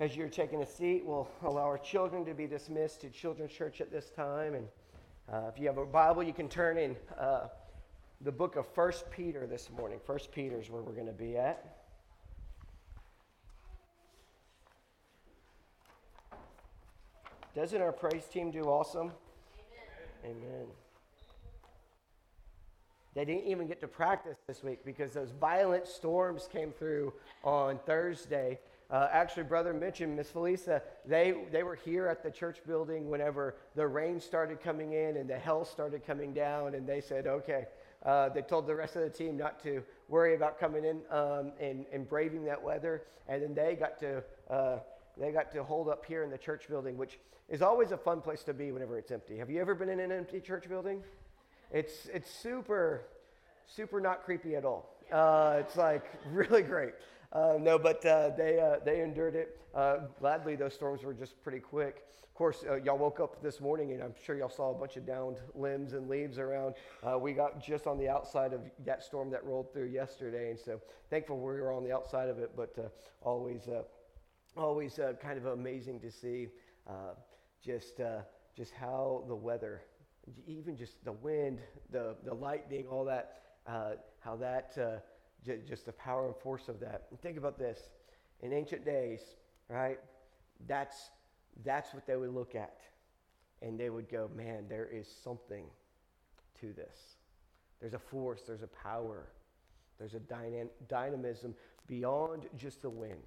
As you're taking a seat, we'll allow our children to be dismissed to Children's Church at this time. And uh, if you have a Bible, you can turn in uh, the book of First Peter this morning. First Peter is where we're going to be at. Doesn't our praise team do awesome? Amen. Amen. They didn't even get to practice this week because those violent storms came through on Thursday. Uh, actually, Brother Mitch and Miss Felisa, they, they were here at the church building whenever the rain started coming in and the hell started coming down, and they said, okay. Uh, they told the rest of the team not to worry about coming in um, and, and braving that weather, and then they got to uh, they got to hold up here in the church building, which is always a fun place to be whenever it's empty. Have you ever been in an empty church building? It's it's super super not creepy at all. Uh, it's like really great. Uh, no, but uh, they, uh, they endured it. Uh, gladly, those storms were just pretty quick. Of course, uh, y'all woke up this morning and I'm sure y'all saw a bunch of downed limbs and leaves around. we got just on the outside of that storm that rolled through yesterday. And so thankful we were on the outside of it, but always, always kind of amazing to see just, just how the weather, even just the wind, the, the lightning, all that, how that just the power and force of that. And think about this. In ancient days, right, that's, that's what they would look at. And they would go, man, there is something to this. There's a force, there's a power, there's a dynam- dynamism beyond just the wind,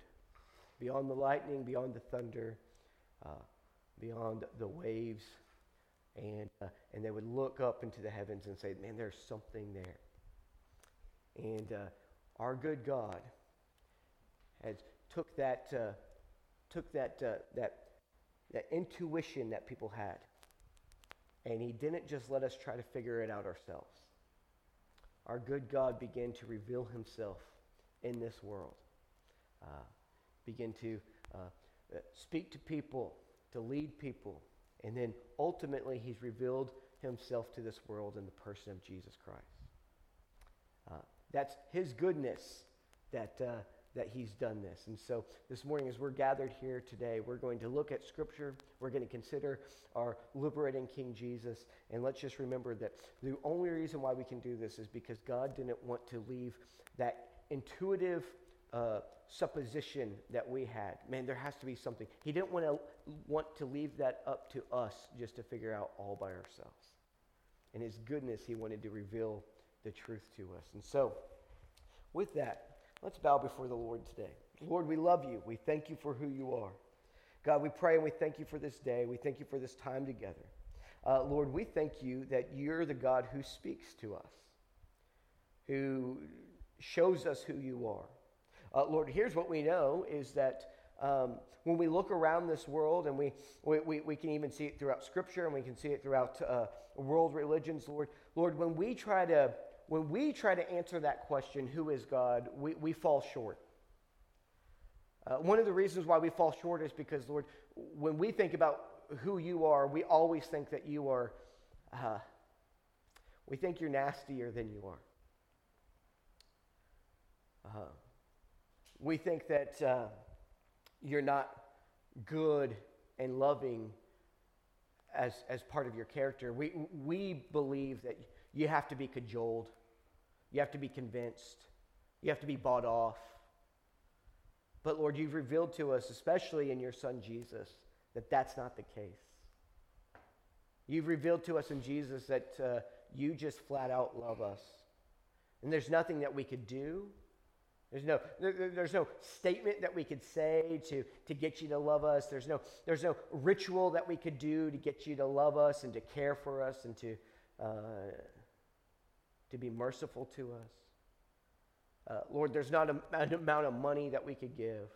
beyond the lightning, beyond the thunder, uh, beyond the waves. And, uh, and they would look up into the heavens and say, man, there's something there. And uh, our good God has took that, uh, took that, uh, that, that intuition that people had, and he didn't just let us try to figure it out ourselves. Our good God began to reveal himself in this world, uh, begin to uh, uh, speak to people, to lead people, and then ultimately he's revealed himself to this world in the person of Jesus Christ. That's His goodness that, uh, that He's done this. And so this morning, as we're gathered here today, we're going to look at Scripture. We're going to consider our liberating King Jesus. And let's just remember that the only reason why we can do this is because God didn't want to leave that intuitive uh, supposition that we had. Man, there has to be something. He didn't want to want to leave that up to us just to figure out all by ourselves. In His goodness, He wanted to reveal the truth to us. And so, with that, let's bow before the Lord today. Lord, we love you. We thank you for who you are. God, we pray and we thank you for this day. We thank you for this time together. Uh, Lord, we thank you that you're the God who speaks to us, who shows us who you are. Uh, Lord, here's what we know is that um, when we look around this world, and we, we, we, can even see it throughout Scripture and we can see it throughout uh, world religions, Lord, Lord, when we try to when we try to answer that question, who is God, we, we fall short. Uh, one of the reasons why we fall short is because, Lord, when we think about who you are, we always think that you are, uh, we think you're nastier than you are. Uh, we think that uh, you're not good and loving as, as part of your character. We, we believe that you have to be cajoled. You have to be convinced. You have to be bought off. But Lord, you've revealed to us, especially in your Son Jesus, that that's not the case. You've revealed to us in Jesus that uh, you just flat out love us. And there's nothing that we could do. There's no, there's no statement that we could say to, to get you to love us. There's no, there's no ritual that we could do to get you to love us and to care for us and to, uh, to be merciful to us. Uh, Lord, there's not a, an amount of money that we could give.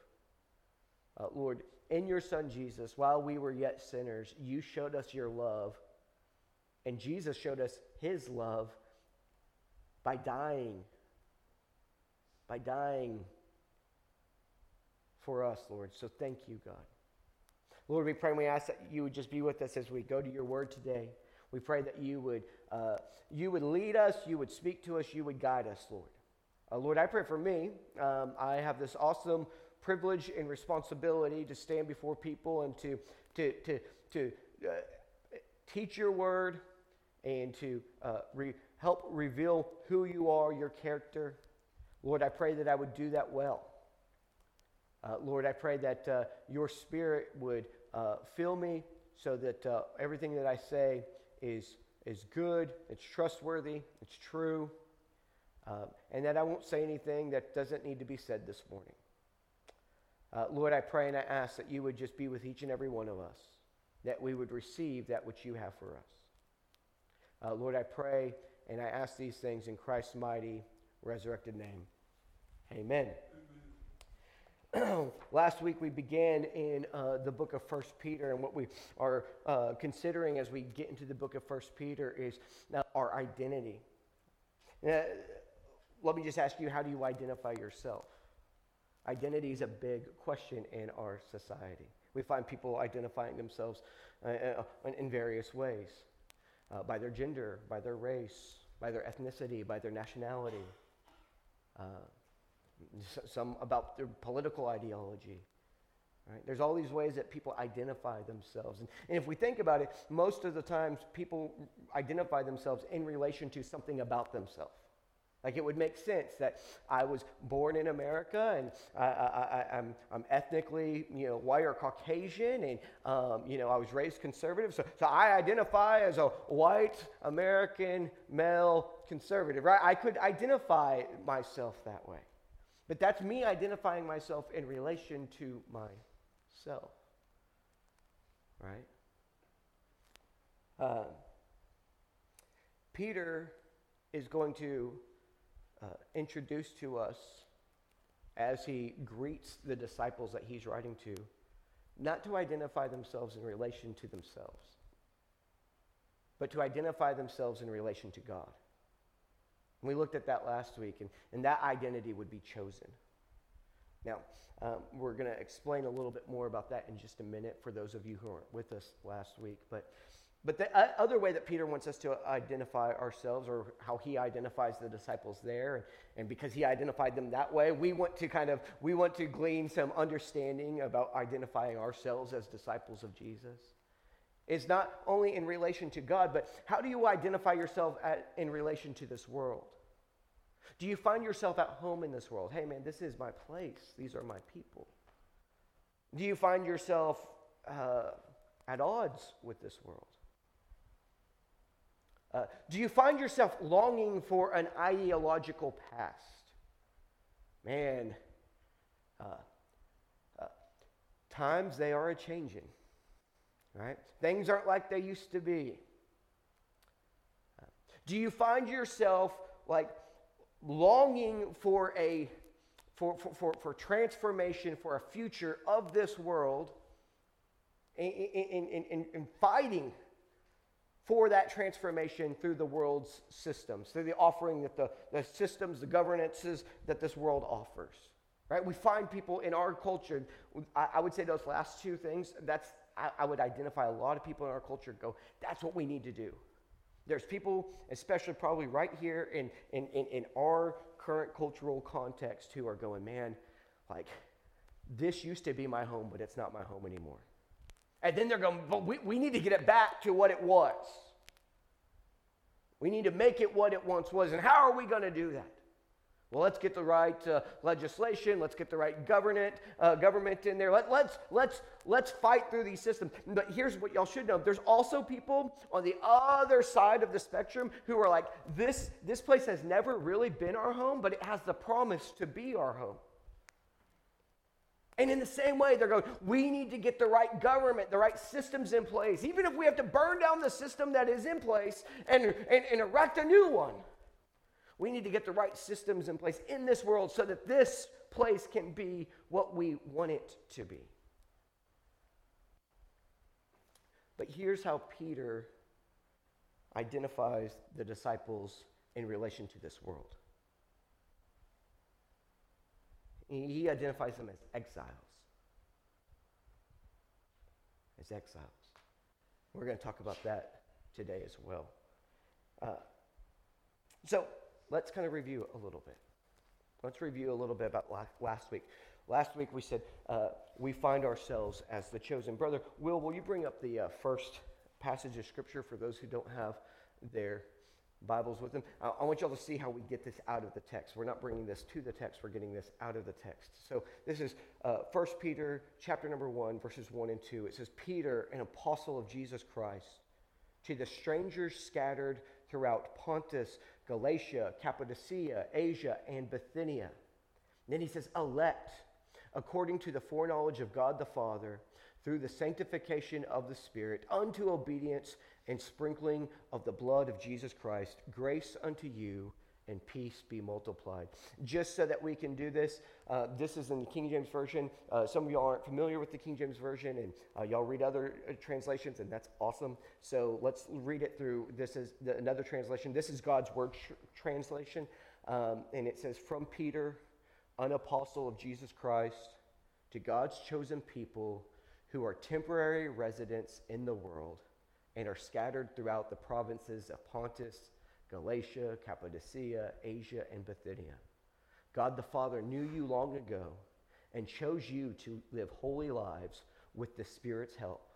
Uh, Lord, in your Son Jesus, while we were yet sinners, you showed us your love. And Jesus showed us his love by dying. By dying for us, Lord. So thank you, God. Lord, we pray and we ask that you would just be with us as we go to your word today. We pray that you would, uh, you would lead us, you would speak to us, you would guide us, Lord. Uh, Lord, I pray for me. Um, I have this awesome privilege and responsibility to stand before people and to, to, to, to uh, teach your word and to uh, re- help reveal who you are, your character. Lord, I pray that I would do that well. Uh, Lord, I pray that uh, your spirit would uh, fill me so that uh, everything that I say is, is good, it's trustworthy, it's true, uh, and that I won't say anything that doesn't need to be said this morning. Uh, Lord, I pray and I ask that you would just be with each and every one of us, that we would receive that which you have for us. Lord, I pray and I ask these things in Christ's mighty, resurrected name. Amen. Last week we began in uh, the book of First Peter, and what we are uh, considering as we get into the book of First Peter is now our identity. Now, let me just ask you how do you identify yourself? Identity is a big question in our society. We find people identifying themselves uh, uh in various ways uh, by their gender, by their race, by their ethnicity, by their nationality. Some about their political ideology. Right? There's all these ways that people identify themselves. And, and if we think about it, most of the times people identify themselves in relation to something about themselves. Like it would make sense that I was born in America and I, am ethnically, you know, white or Caucasian, and um, you know I was raised conservative, so, so I identify as a white American male conservative, right? I could identify myself that way. But that's me identifying myself in relation to myself. Right? Uh, Peter is going to uh, introduce to us as he greets the disciples that he's writing to, not to identify themselves in relation to themselves, but to identify themselves in relation to God. And we looked at that last week, and, and that identity would be chosen. Now, um, we're going to explain a little bit more about that in just a minute for those of you who weren't with us last week. But, but the uh, other way that Peter wants us to identify ourselves, or how he identifies the disciples there, and, and because he identified them that way, we want to kind of we want to glean some understanding about identifying ourselves as disciples of Jesus is not only in relation to God, but how do you identify yourself at, in relation to this world? Do you find yourself at home in this world? Hey, man, this is my place. These are my people. Do you find yourself uh, at odds with this world? Uh, do you find yourself longing for an ideological past? Man, uh, uh times they are a changing right? Things aren't like they used to be. Do you find yourself like longing for a for, for, for, for transformation, for a future of this world, in, in, in, in fighting for that transformation through the world's systems, through the offering that the, the systems, the governances that this world offers. Right? We find people in our culture, I, I would say those last two things, that's I, I would identify a lot of people in our culture go, that's what we need to do. There's people, especially probably right here in, in, in, in our current cultural context, who are going, man, like, this used to be my home, but it's not my home anymore. And then they're going, but we, we need to get it back to what it was. We need to make it what it once was. And how are we going to do that? Well, let's get the right uh, legislation. Let's get the right government, uh, government in there. Let, let's, let's, let's fight through these systems. But here's what y'all should know there's also people on the other side of the spectrum who are like, this, this place has never really been our home, but it has the promise to be our home. And in the same way, they're going, we need to get the right government, the right systems in place, even if we have to burn down the system that is in place and, and, and erect a new one. We need to get the right systems in place in this world so that this place can be what we want it to be. But here's how Peter identifies the disciples in relation to this world. He identifies them as exiles. As exiles. We're going to talk about that today as well. Uh, so, let's kind of review a little bit. Let's review a little bit about last week. Last week we said uh, we find ourselves as the chosen. Brother Will, will you bring up the uh, first passage of Scripture for those who don't have their Bibles with them? I, I want y'all to see how we get this out of the text. We're not bringing this to the text, we're getting this out of the text. So this is uh, 1 Peter chapter number 1, verses 1 and 2. It says, Peter, an apostle of Jesus Christ, to the strangers scattered throughout Pontus, Galatia, Cappadocia, Asia, and Bithynia. And then he says, elect according to the foreknowledge of God the Father, through the sanctification of the Spirit, unto obedience and sprinkling of the blood of Jesus Christ, grace unto you and peace be multiplied. Just so that we can do this, uh, this is in the King James Version. Uh, some of y'all aren't familiar with the King James Version, and uh, y'all read other uh, translations, and that's awesome. So let's read it through. This is the, another translation. This is God's Word tr- translation, um, and it says, From Peter, an apostle of Jesus Christ, to God's chosen people who are temporary residents in the world and are scattered throughout the provinces of Pontus, Galatia, Cappadocia, Asia, and Bithynia. God the Father knew you long ago and chose you to live holy lives with the Spirit's help,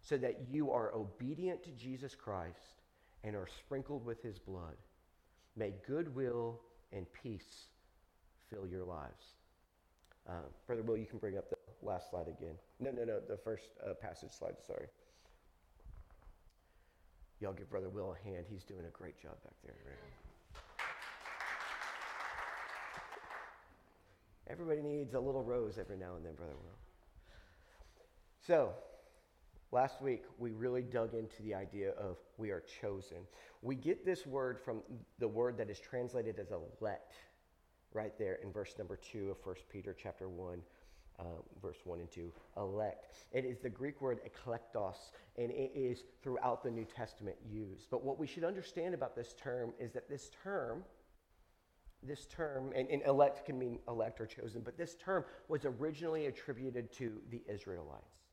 so that you are obedient to Jesus Christ and are sprinkled with his blood. May goodwill and peace fill your lives. Uh, Brother Will, you can bring up the last slide again. No, no, no, the first uh, passage slide, sorry. Y'all give Brother Will a hand. He's doing a great job back there. Everybody needs a little rose every now and then, Brother Will. So, last week we really dug into the idea of we are chosen. We get this word from the word that is translated as elect right there in verse number 2 of 1 Peter chapter 1. Uh, verse 1 and 2, elect. It is the Greek word eklektos, and it is throughout the New Testament used. But what we should understand about this term is that this term, this term, and, and elect can mean elect or chosen, but this term was originally attributed to the Israelites.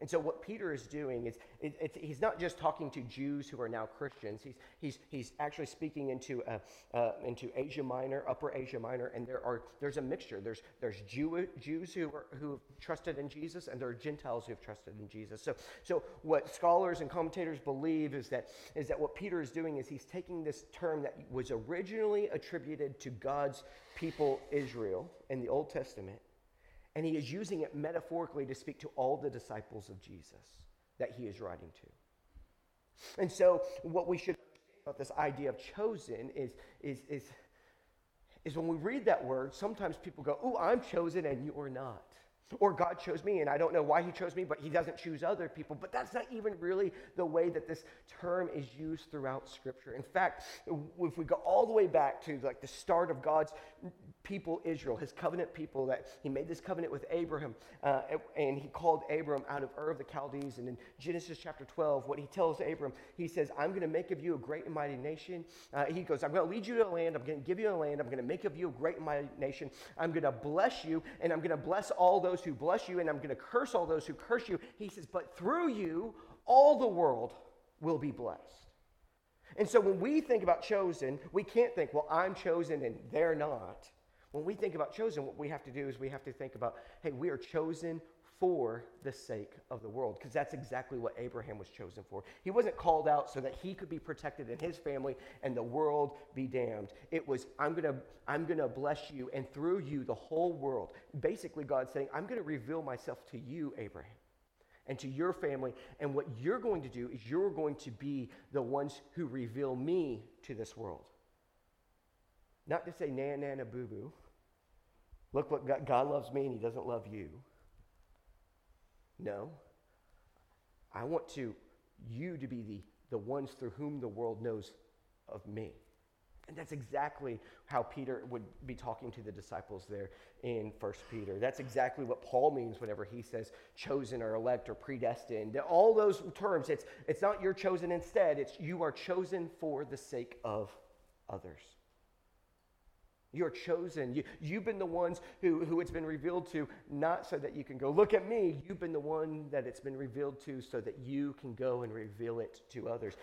And so, what Peter is doing is it, he's not just talking to Jews who are now Christians. He's, he's, he's actually speaking into, uh, uh, into Asia Minor, Upper Asia Minor, and there are, there's a mixture. There's, there's Jew, Jews who, are, who have trusted in Jesus, and there are Gentiles who have trusted in Jesus. So, so, what scholars and commentators believe is that, is that what Peter is doing is he's taking this term that was originally attributed to God's people, Israel, in the Old Testament and he is using it metaphorically to speak to all the disciples of Jesus that he is writing to. And so, what we should about this idea of chosen is, is, is, is when we read that word, sometimes people go, Oh, I'm chosen and you are not. Or God chose me, and I don't know why He chose me, but He doesn't choose other people. But that's not even really the way that this term is used throughout Scripture. In fact, if we go all the way back to like the start of God's people, Israel, his covenant people, that he made this covenant with Abraham, uh, and he called Abram out of Ur of the Chaldees. And in Genesis chapter 12, what he tells Abram, he says, I'm going to make of you a great and mighty nation. Uh, he goes, I'm going to lead you to a land, I'm going to give you a land, I'm going to make of you a great and mighty nation. I'm going to bless you, and I'm going to bless all those who bless you, and I'm going to curse all those who curse you. He says, But through you, all the world will be blessed. And so when we think about chosen, we can't think, well, I'm chosen and they're not. When we think about chosen, what we have to do is we have to think about, hey, we are chosen for the sake of the world, because that's exactly what Abraham was chosen for. He wasn't called out so that he could be protected in his family and the world be damned. It was, I'm gonna, I'm gonna bless you, and through you, the whole world. Basically, God saying, I'm gonna reveal myself to you, Abraham and to your family. And what you're going to do is you're going to be the ones who reveal me to this world. Not to say na na boo boo. Look what God, God loves me and he doesn't love you. No. I want to you to be the, the ones through whom the world knows of me. And that's exactly how Peter would be talking to the disciples there in 1 Peter. That's exactly what Paul means whenever he says chosen or elect or predestined. All those terms, it's, it's not you're chosen instead, it's you are chosen for the sake of others. You're chosen. You, you've been the ones who, who it's been revealed to, not so that you can go, look at me. You've been the one that it's been revealed to so that you can go and reveal it to others.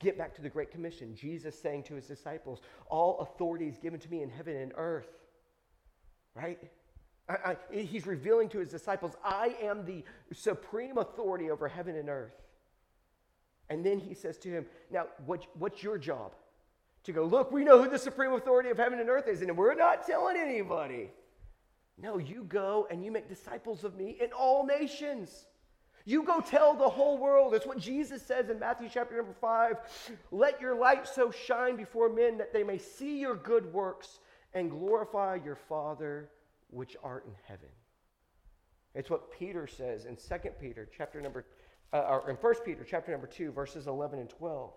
Get back to the Great Commission. Jesus saying to his disciples, All authority is given to me in heaven and earth. Right? I, I, he's revealing to his disciples, I am the supreme authority over heaven and earth. And then he says to him, Now, what, what's your job? To go, look, we know who the supreme authority of heaven and earth is, and we're not telling anybody. No, you go and you make disciples of me in all nations. You go tell the whole world. It's what Jesus says in Matthew chapter number five. Let your light so shine before men that they may see your good works and glorify your Father which art in heaven. It's what Peter says in 2 Peter chapter number uh, or in 1 Peter chapter number 2 verses 11 and 12.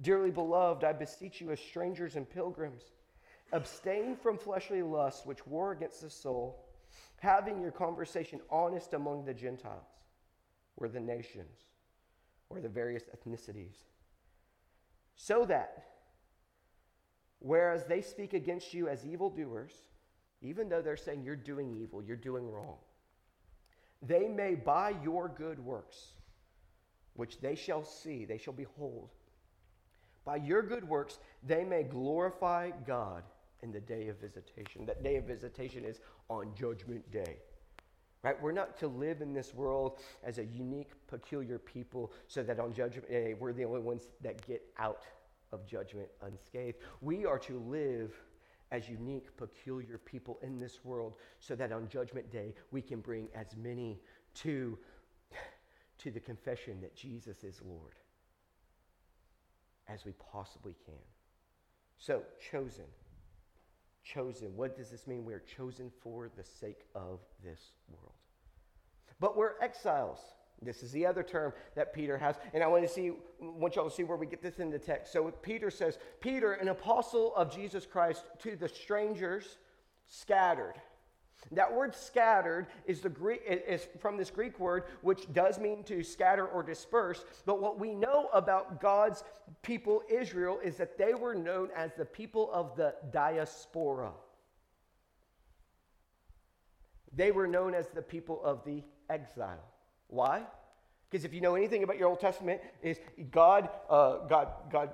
Dearly beloved, I beseech you as strangers and pilgrims, abstain from fleshly lusts which war against the soul, having your conversation honest among the Gentiles, or the nations, or the various ethnicities, so that whereas they speak against you as evildoers, even though they're saying you're doing evil, you're doing wrong, they may by your good works, which they shall see, they shall behold, by your good works, they may glorify God in the day of visitation. That day of visitation is on Judgment Day. Right? We're not to live in this world as a unique, peculiar people so that on Judgment Day we're the only ones that get out of judgment unscathed. We are to live as unique, peculiar people in this world so that on Judgment Day we can bring as many to, to the confession that Jesus is Lord as we possibly can. So, chosen. Chosen. What does this mean? We are chosen for the sake of this world. But we're exiles. This is the other term that Peter has. And I want to see, want y'all to see where we get this in the text. So Peter says, Peter, an apostle of Jesus Christ to the strangers scattered. That word scattered is, the Greek, is from this Greek word, which does mean to scatter or disperse. But what we know about God's people, Israel, is that they were known as the people of the diaspora. They were known as the people of the exile. Why? Because if you know anything about your Old Testament, is God, uh, God, God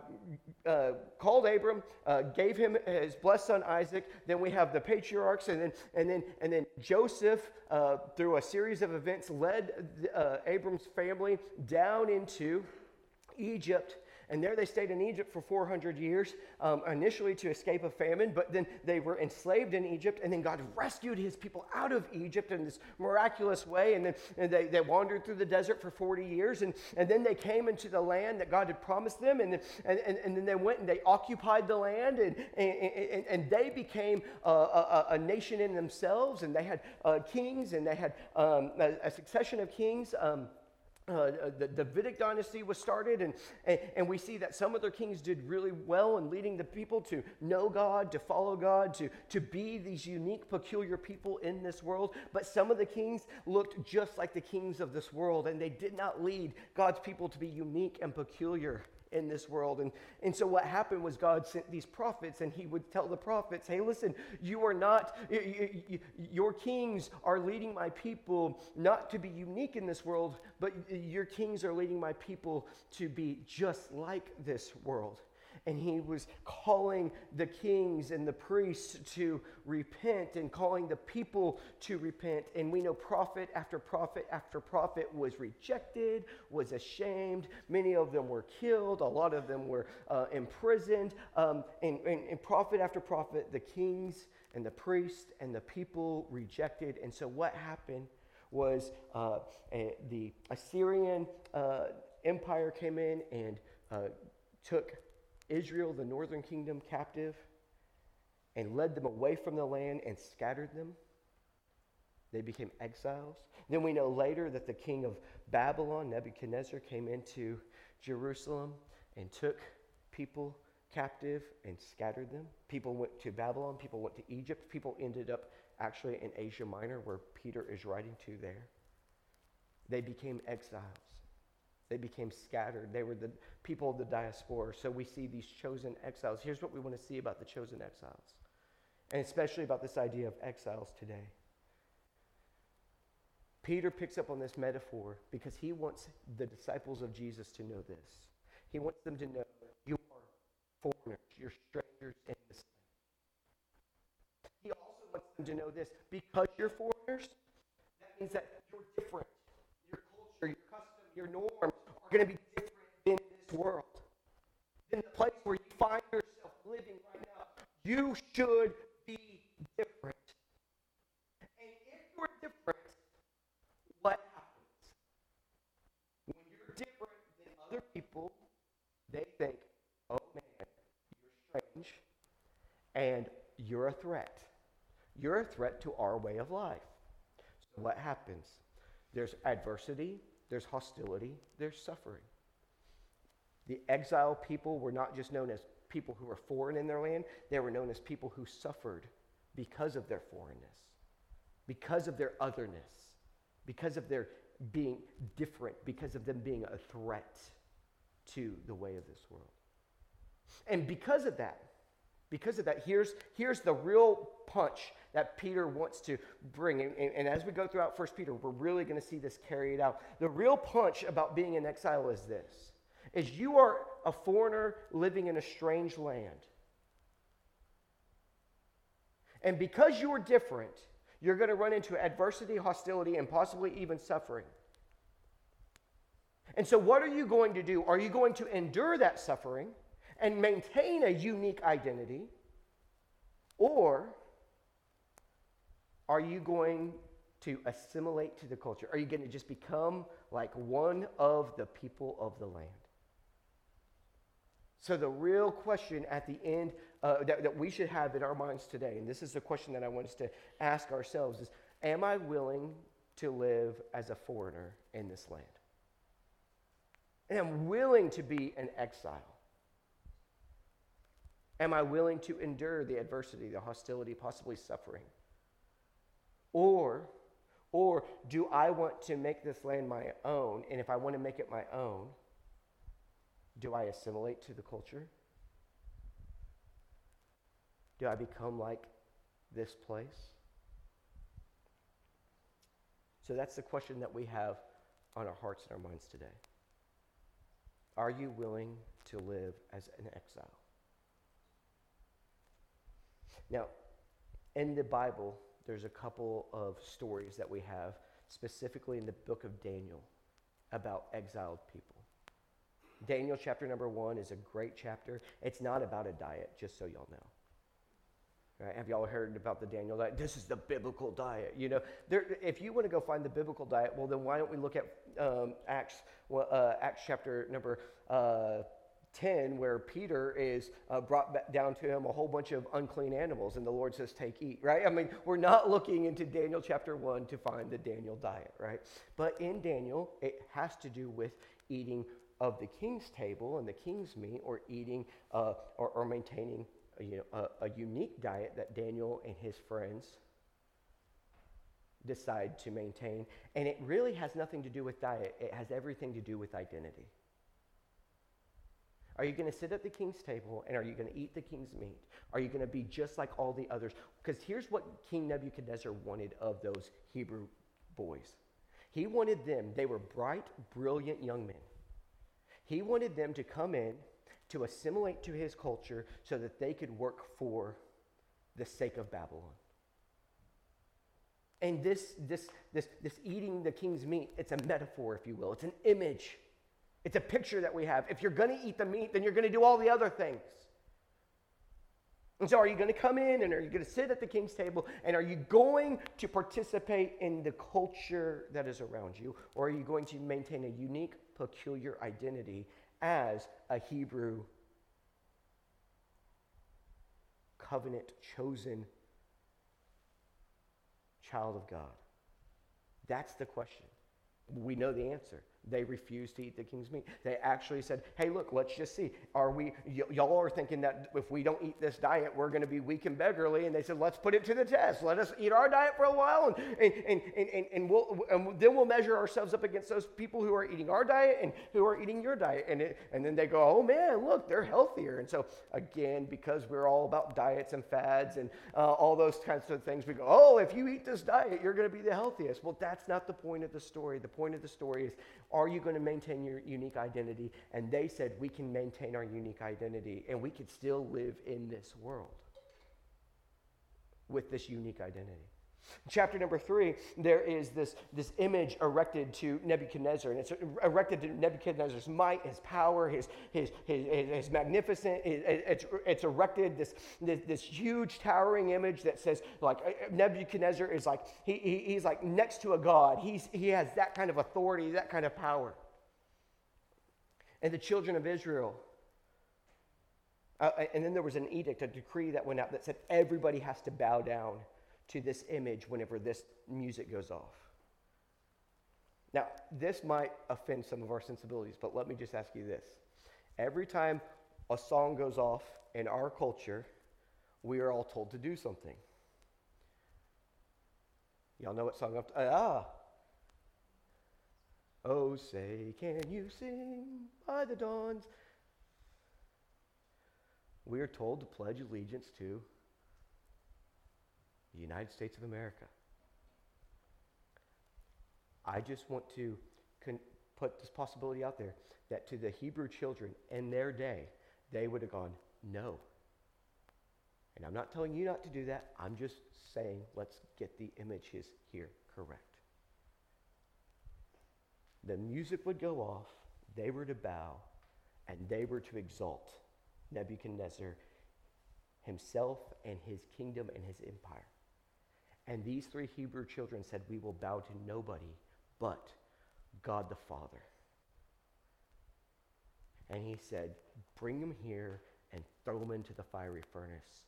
uh, called Abram, uh, gave him his blessed son Isaac. Then we have the patriarchs, and then and then and then Joseph, uh, through a series of events, led uh, Abram's family down into Egypt and there they stayed in Egypt for 400 years, um, initially to escape a famine, but then they were enslaved in Egypt. And then God rescued his people out of Egypt in this miraculous way. And then and they, they wandered through the desert for 40 years. And, and then they came into the land that God had promised them. And then, and, and, and then they went and they occupied the land. And, and, and, and they became a, a, a, nation in themselves. And they had uh, kings and they had um, a, a, succession of kings. Um, uh, the Davidic dynasty was started, and, and, and, we see that some of their kings did really well in leading the people to know God, to follow God, to, to be these unique, peculiar people in this world. But some of the kings looked just like the kings of this world, and they did not lead God's people to be unique and peculiar in this world. And, and so what happened was God sent these prophets, and he would tell the prophets, hey, listen, you are not, you, you, your kings are leading my people not to be unique in this world, but your kings are leading my people to be just like this world and he was calling the kings and the priests to repent and calling the people to repent. And we know prophet after prophet after prophet was rejected, was ashamed. Many of them were killed, a lot of them were uh, imprisoned. Um, and, and, and prophet after prophet, the kings and the priests and the people rejected. And so what happened? Was uh, a, the Assyrian uh, Empire came in and uh, took Israel, the northern kingdom, captive and led them away from the land and scattered them. They became exiles. Then we know later that the king of Babylon, Nebuchadnezzar, came into Jerusalem and took people captive and scattered them. People went to Babylon, people went to Egypt, people ended up actually in Asia Minor, where Peter is writing to there. They became exiles. They became scattered. They were the people of the diaspora. So we see these chosen exiles. Here's what we want to see about the chosen exiles, and especially about this idea of exiles today. Peter picks up on this metaphor because he wants the disciples of Jesus to know this. He wants them to know you are foreigners, you're strangers in this land. He also wants them to know this because you're foreigners, that means that you're different. Your norms are going to be different in this world. In the place where you find yourself living right now, you should be different. And if you're different, what happens? When you're different than other people, they think, oh man, you're strange and you're a threat. You're a threat to our way of life. So what happens? There's adversity, there's hostility, there's suffering. The exile people were not just known as people who were foreign in their land, they were known as people who suffered because of their foreignness, because of their otherness, because of their being different, because of them being a threat to the way of this world. And because of that, because of that, here's, here's the real punch that Peter wants to bring. And, and, and as we go throughout First Peter, we're really going to see this carried out. The real punch about being in exile is this is you are a foreigner living in a strange land. And because you're different, you're going to run into adversity, hostility, and possibly even suffering. And so, what are you going to do? Are you going to endure that suffering and maintain a unique identity? Or are you going to assimilate to the culture? Are you going to just become like one of the people of the land? So, the real question at the end uh, that, that we should have in our minds today, and this is the question that I want us to ask ourselves, is Am I willing to live as a foreigner in this land? And I'm willing to be an exile. Am I willing to endure the adversity, the hostility, possibly suffering? Or, or do I want to make this land my own? And if I want to make it my own, do I assimilate to the culture? Do I become like this place? So that's the question that we have on our hearts and our minds today. Are you willing to live as an exile? Now, in the Bible, there's a couple of stories that we have, specifically in the book of Daniel, about exiled people. Daniel chapter number one is a great chapter. It's not about a diet, just so y'all know. Right? Have y'all heard about the Daniel diet? This is the biblical diet. You know, there, if you want to go find the biblical diet, well, then why don't we look at um, Acts, uh, Acts chapter number uh, 10, where Peter is uh, brought down to him a whole bunch of unclean animals, and the Lord says, Take, eat, right? I mean, we're not looking into Daniel chapter 1 to find the Daniel diet, right? But in Daniel, it has to do with eating of the king's table and the king's meat, or eating uh, or, or, maintaining a, you know, a, a unique diet that Daniel and his friends decide to maintain. And it really has nothing to do with diet, it has everything to do with identity. Are you going to sit at the king's table and are you going to eat the king's meat? Are you going to be just like all the others? Because here's what King Nebuchadnezzar wanted of those Hebrew boys. He wanted them, they were bright, brilliant young men. He wanted them to come in to assimilate to his culture so that they could work for the sake of Babylon. And this, this, this, this eating the king's meat, it's a metaphor, if you will. It's an image it's a picture that we have. If you're going to eat the meat, then you're going to do all the other things. And so, are you going to come in and are you going to sit at the king's table and are you going to participate in the culture that is around you? Or are you going to maintain a unique, peculiar identity as a Hebrew covenant chosen child of God? That's the question. We know the answer. They refused to eat the king's meat. They actually said, hey, look, let's just see. Are we, y- y'all are thinking that if we don't eat this diet, we're going to be weak and beggarly. And they said, let's put it to the test. Let us eat our diet for a while, and, and, and, and, and, we'll, and then we'll measure ourselves up against those people who are eating our diet and who are eating your diet. And, it, and then they go, oh man, look, they're healthier. And so, again, because we're all about diets and fads and uh, all those kinds of things, we go, oh, if you eat this diet, you're going to be the healthiest. Well, that's not the point of the story. The point of the story is are you going to maintain your unique identity? And they said, We can maintain our unique identity and we could still live in this world. with this unique identity. Chapter number three, there is this, this image erected to Nebuchadnezzar, and it's erected to Nebuchadnezzar's might, his power, his, his, his, his magnificent. It's, it's erected this, this, this huge towering image that says, like, uh, Nebuchadnezzar is like, he, he, he's like next to a god. He's, he has that kind of authority, that kind of power. And the children of Israel, uh, and then there was an edict, a decree that went out that said everybody has to bow down to this image whenever this music goes off. Now, this might offend some of our sensibilities, but let me just ask you this. Every time a song goes off in our culture, we are all told to do something. Y'all know what song I'm t- ah. Oh, say, can you sing by the dawns? We are told to pledge allegiance to the United States of America. I just want to con- put this possibility out there that to the Hebrew children in their day, they would have gone, no. And I'm not telling you not to do that. I'm just saying, let's get the images here correct. The music would go off, they were to bow, and they were to exalt Nebuchadnezzar himself and his kingdom and his empire. And these three Hebrew children said, We will bow to nobody but God the Father. And he said, Bring them here and throw them into the fiery furnace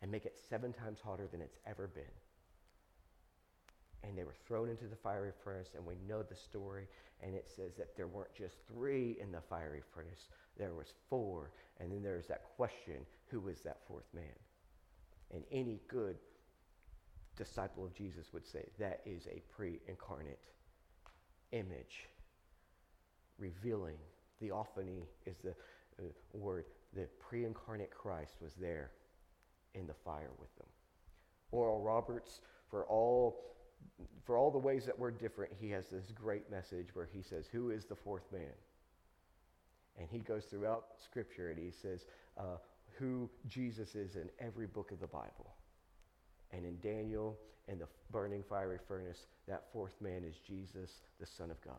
and make it seven times hotter than it's ever been. And they were thrown into the fiery furnace, and we know the story. And it says that there weren't just three in the fiery furnace, there was four. And then there's that question who was that fourth man? And any good disciple of Jesus would say that is a pre incarnate image revealing. Theophany is the uh, word. The pre incarnate Christ was there in the fire with them. Oral Roberts, for all, for all the ways that we're different, he has this great message where he says, Who is the fourth man? And he goes throughout Scripture and he says, uh, Who Jesus is in every book of the Bible. And in Daniel and the burning fiery furnace, that fourth man is Jesus, the Son of God.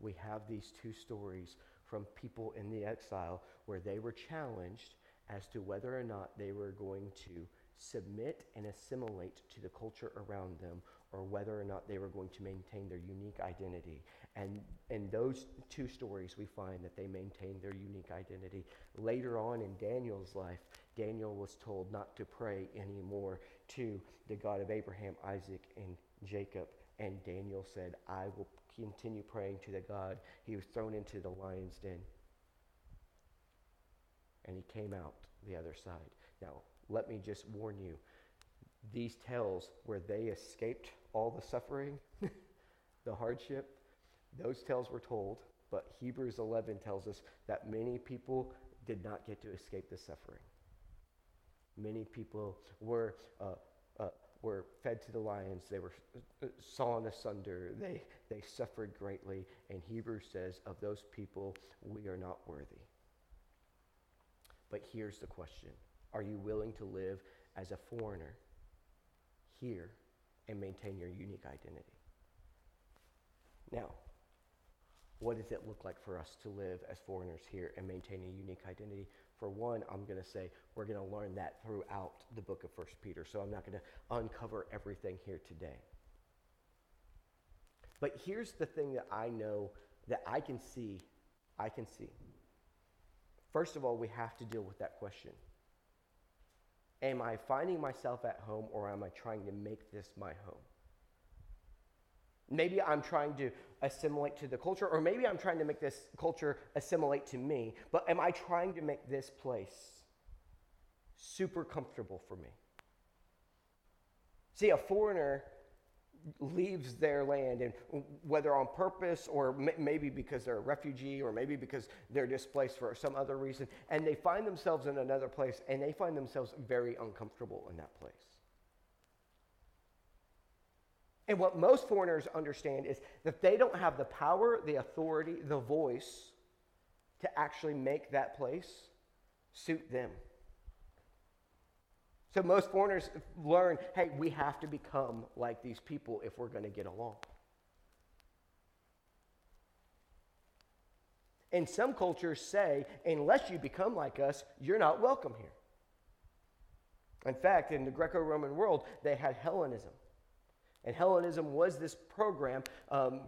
We have these two stories from people in the exile where they were challenged as to whether or not they were going to submit and assimilate to the culture around them or whether or not they were going to maintain their unique identity. And in those two stories, we find that they maintained their unique identity. Later on in Daniel's life, Daniel was told not to pray anymore to the God of Abraham, Isaac, and Jacob. And Daniel said, I will continue praying to the God. He was thrown into the lion's den. And he came out the other side. Now, let me just warn you these tales where they escaped all the suffering, the hardship, those tales were told, but Hebrews 11 tells us that many people did not get to escape the suffering. Many people were, uh, uh, were fed to the lions, they were uh, sawn asunder, they, they suffered greatly, and Hebrews says, of those people, we are not worthy. But here's the question Are you willing to live as a foreigner here and maintain your unique identity? Now, what does it look like for us to live as foreigners here and maintain a unique identity? For one, I'm going to say we're going to learn that throughout the book of First Peter. So I'm not going to uncover everything here today. But here's the thing that I know that I can see. I can see. First of all, we have to deal with that question. Am I finding myself at home or am I trying to make this my home? Maybe I'm trying to assimilate to the culture, or maybe I'm trying to make this culture assimilate to me, but am I trying to make this place super comfortable for me? See, a foreigner leaves their land, and whether on purpose or maybe because they're a refugee or maybe because they're displaced for some other reason, and they find themselves in another place and they find themselves very uncomfortable in that place. And what most foreigners understand is that they don't have the power, the authority, the voice to actually make that place suit them. So most foreigners learn hey, we have to become like these people if we're going to get along. And some cultures say, unless you become like us, you're not welcome here. In fact, in the Greco Roman world, they had Hellenism. And Hellenism was this program um,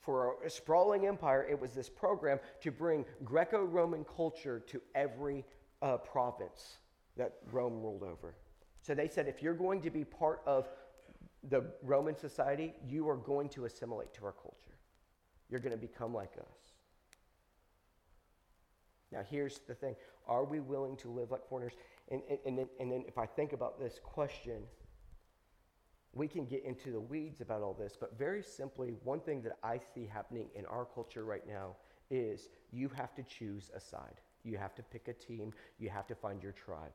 for a sprawling empire. It was this program to bring Greco Roman culture to every uh, province that Rome ruled over. So they said if you're going to be part of the Roman society, you are going to assimilate to our culture. You're going to become like us. Now, here's the thing are we willing to live like foreigners? And, and, and, then, and then, if I think about this question, we can get into the weeds about all this, but very simply, one thing that I see happening in our culture right now is you have to choose a side. You have to pick a team, you have to find your tribe.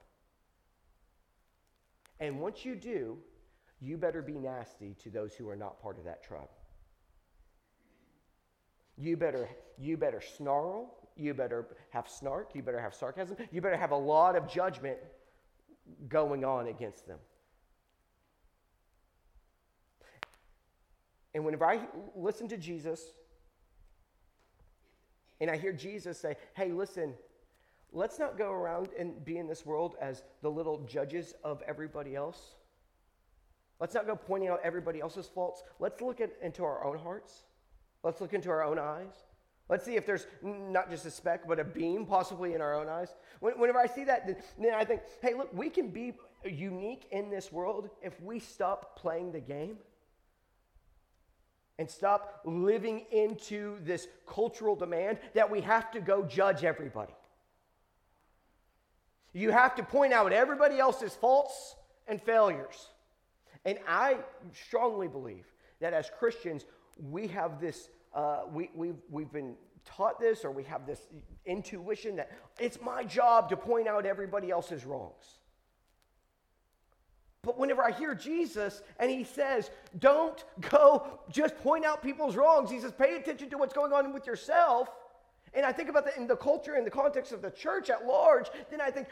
And once you do, you better be nasty to those who are not part of that tribe. You better, you better snarl, you better have snark, you better have sarcasm, you better have a lot of judgment going on against them. And whenever I listen to Jesus and I hear Jesus say, hey, listen, let's not go around and be in this world as the little judges of everybody else. Let's not go pointing out everybody else's faults. Let's look at, into our own hearts. Let's look into our own eyes. Let's see if there's not just a speck, but a beam possibly in our own eyes. Whenever I see that, then I think, hey, look, we can be unique in this world if we stop playing the game and stop living into this cultural demand that we have to go judge everybody. You have to point out everybody else's faults and failures. And I strongly believe that as Christians, we have this uh, we, we've, we've been taught this or we have this intuition that it's my job to point out everybody else's wrongs. But whenever I hear Jesus and he says, don't go just point out people's wrongs, he says, pay attention to what's going on with yourself. And I think about that in the culture, in the context of the church at large, then I think,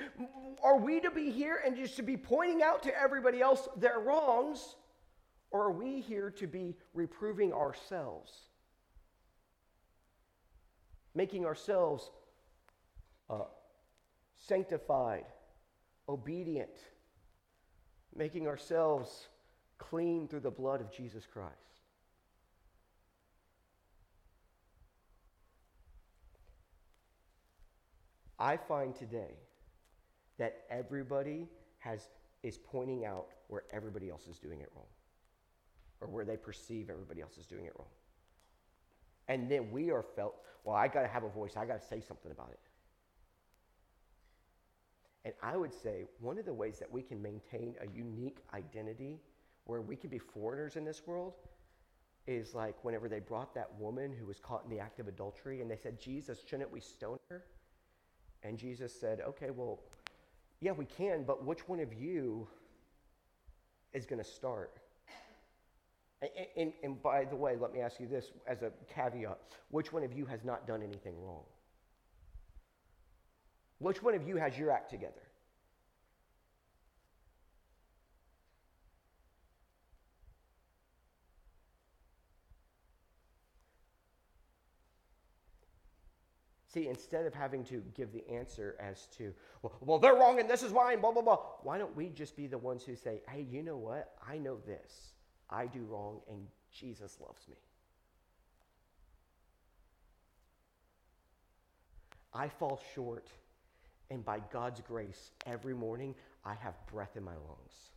are we to be here and just to be pointing out to everybody else their wrongs? Or are we here to be reproving ourselves? making ourselves uh, sanctified, obedient, making ourselves clean through the blood of Jesus Christ. I find today that everybody has, is pointing out where everybody else is doing it wrong, or where they perceive everybody else is doing it wrong. And then we are felt, well, I got to have a voice. I got to say something about it. And I would say one of the ways that we can maintain a unique identity where we can be foreigners in this world is like whenever they brought that woman who was caught in the act of adultery and they said, Jesus, shouldn't we stone her? And Jesus said, okay, well, yeah, we can, but which one of you is going to start? And, and, and, by the way, let me ask you this as a caveat which one of you has not done anything wrong? Which one of you has your act together? See, instead of having to give the answer as to, well, well, they're wrong and this is why, and blah, blah, blah, why don't we just be the ones who say, hey, you know what? I know this. I do wrong and Jesus loves me. I fall short, and by God's grace, every morning I have breath in my lungs.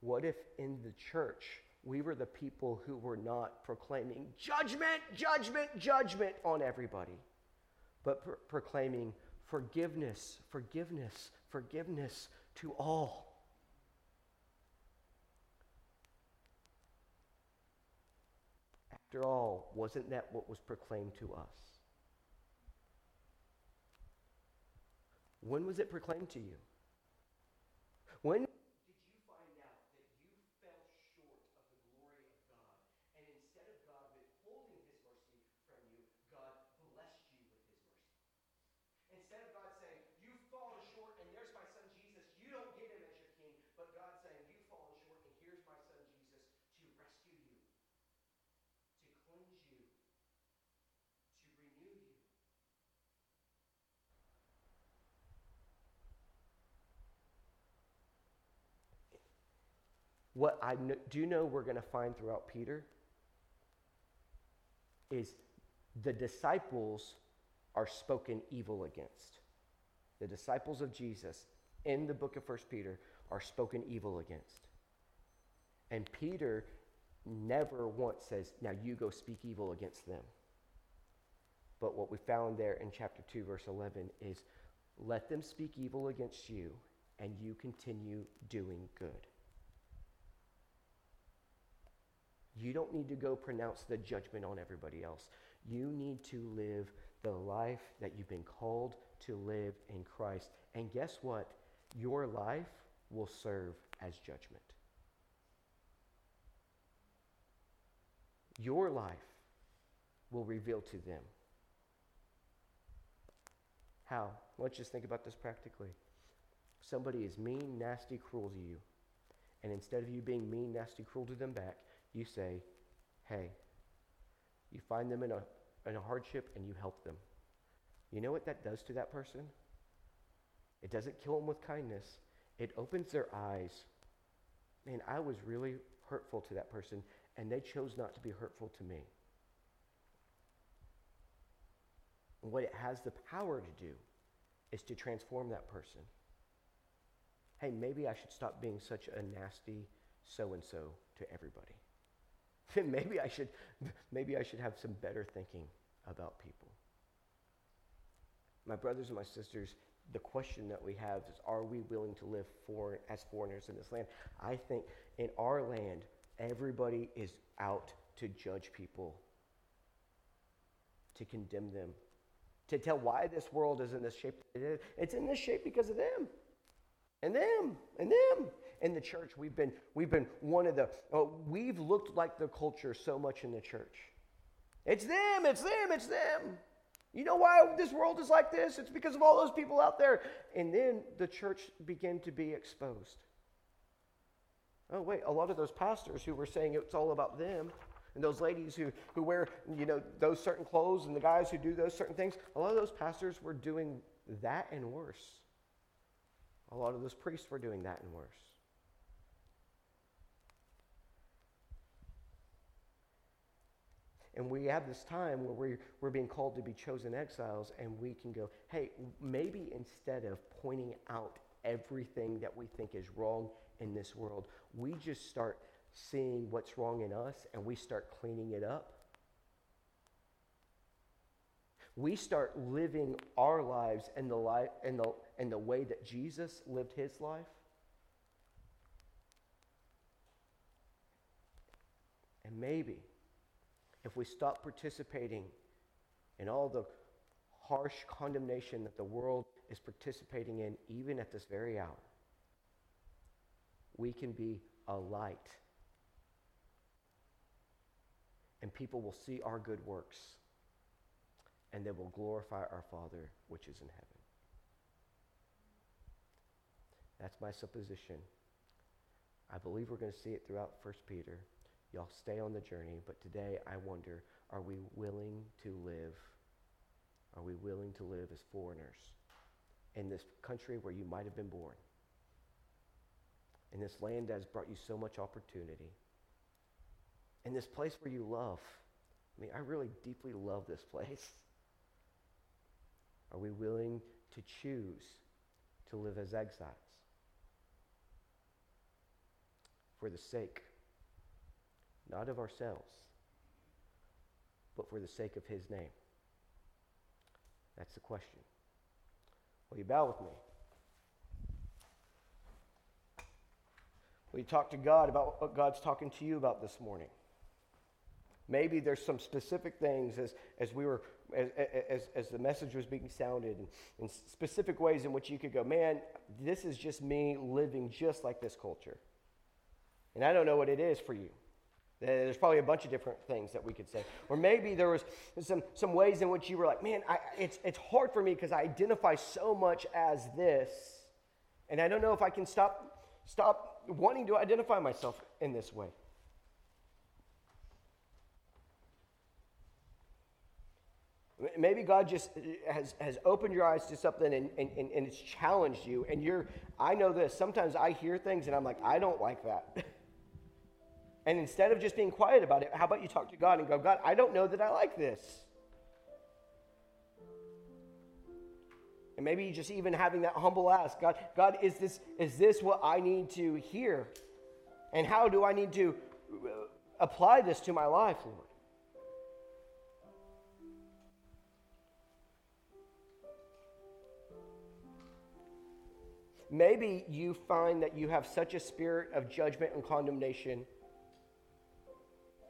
What if in the church we were the people who were not proclaiming judgment, judgment, judgment on everybody? but pro- proclaiming forgiveness, forgiveness, forgiveness to all. After all, wasn't that what was proclaimed to us? When was it proclaimed to you? When what I do know we're going to find throughout Peter is the disciples are spoken evil against. The disciples of Jesus in the book of First Peter are spoken evil against. And Peter never once says, Now you go speak evil against them. But what we found there in chapter 2, verse 11 is let them speak evil against you, and you continue doing good. You don't need to go pronounce the judgment on everybody else. You need to live the life that you've been called to live in Christ. And guess what? Your life will serve as judgment. Your life will reveal to them. How? Let's just think about this practically. Somebody is mean, nasty, cruel to you. And instead of you being mean, nasty, cruel to them back, you say, hey, you find them in a, in a hardship and you help them. You know what that does to that person? It doesn't kill them with kindness, it opens their eyes. Man, I was really hurtful to that person, and they chose not to be hurtful to me. And what it has the power to do is to transform that person. Hey, maybe I should stop being such a nasty so and so to everybody. maybe I should maybe I should have some better thinking about people. My brothers and my sisters, the question that we have is are we willing to live for, as foreigners in this land? I think in our land, everybody is out to judge people, to condemn them, to tell why this world is in this shape it is. It's in this shape because of them. And them, and them. In the church, we've been, we've been one of the, oh, we've looked like the culture so much in the church. It's them, it's them, it's them. You know why this world is like this? It's because of all those people out there. And then the church began to be exposed. Oh, wait, a lot of those pastors who were saying it's all about them, and those ladies who, who wear, you know, those certain clothes, and the guys who do those certain things, a lot of those pastors were doing that and worse. A lot of those priests were doing that and worse. And we have this time where we're, we're being called to be chosen exiles, and we can go, hey, maybe instead of pointing out everything that we think is wrong in this world, we just start seeing what's wrong in us and we start cleaning it up. We start living our lives in the, life, in the, in the way that Jesus lived his life. And maybe if we stop participating in all the harsh condemnation that the world is participating in, even at this very hour, we can be a light. And people will see our good works, and they will glorify our Father which is in heaven. That's my supposition. I believe we're going to see it throughout 1 Peter. Y'all stay on the journey, but today I wonder are we willing to live? Are we willing to live as foreigners in this country where you might have been born? In this land that has brought you so much opportunity? In this place where you love? I mean, I really deeply love this place. Are we willing to choose to live as exiles for the sake not of ourselves, but for the sake of his name? That's the question. Will you bow with me? Will you talk to God about what God's talking to you about this morning? Maybe there's some specific things as, as we were as, as, as the message was being sounded and, and specific ways in which you could go, man, this is just me living just like this culture. And I don't know what it is for you. There's probably a bunch of different things that we could say. Or maybe there was some, some ways in which you were like, man, I, it's, it's hard for me because I identify so much as this. And I don't know if I can stop, stop wanting to identify myself in this way. Maybe God just uh, has, has opened your eyes to something and, and, and it's challenged you. And you're, I know this, sometimes I hear things and I'm like, I don't like that. And instead of just being quiet about it, how about you talk to God and go, God, I don't know that I like this. And maybe just even having that humble ask, God, God, is this, is this what I need to hear? And how do I need to uh, apply this to my life, Lord? Maybe you find that you have such a spirit of judgment and condemnation,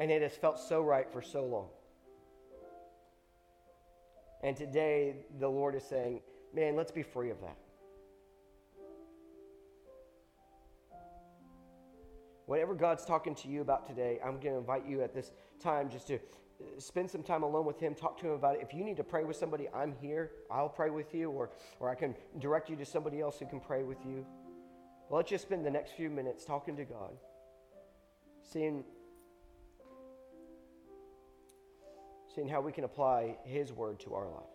and it has felt so right for so long. And today, the Lord is saying, man, let's be free of that. Whatever God's talking to you about today, I'm going to invite you at this time just to spend some time alone with him talk to him about it if you need to pray with somebody i'm here i'll pray with you or, or i can direct you to somebody else who can pray with you well, let's just spend the next few minutes talking to god seeing seeing how we can apply his word to our life